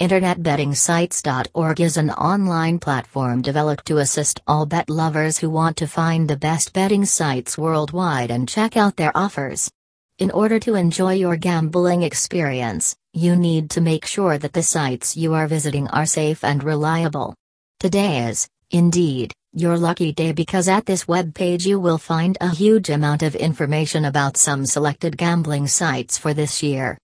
InternetBettingSites.org is an online platform developed to assist all bet lovers who want to find the best betting sites worldwide and check out their offers. In order to enjoy your gambling experience, you need to make sure that the sites you are visiting are safe and reliable. Today is, indeed, your lucky day because at this web page you will find a huge amount of information about some selected gambling sites for this year.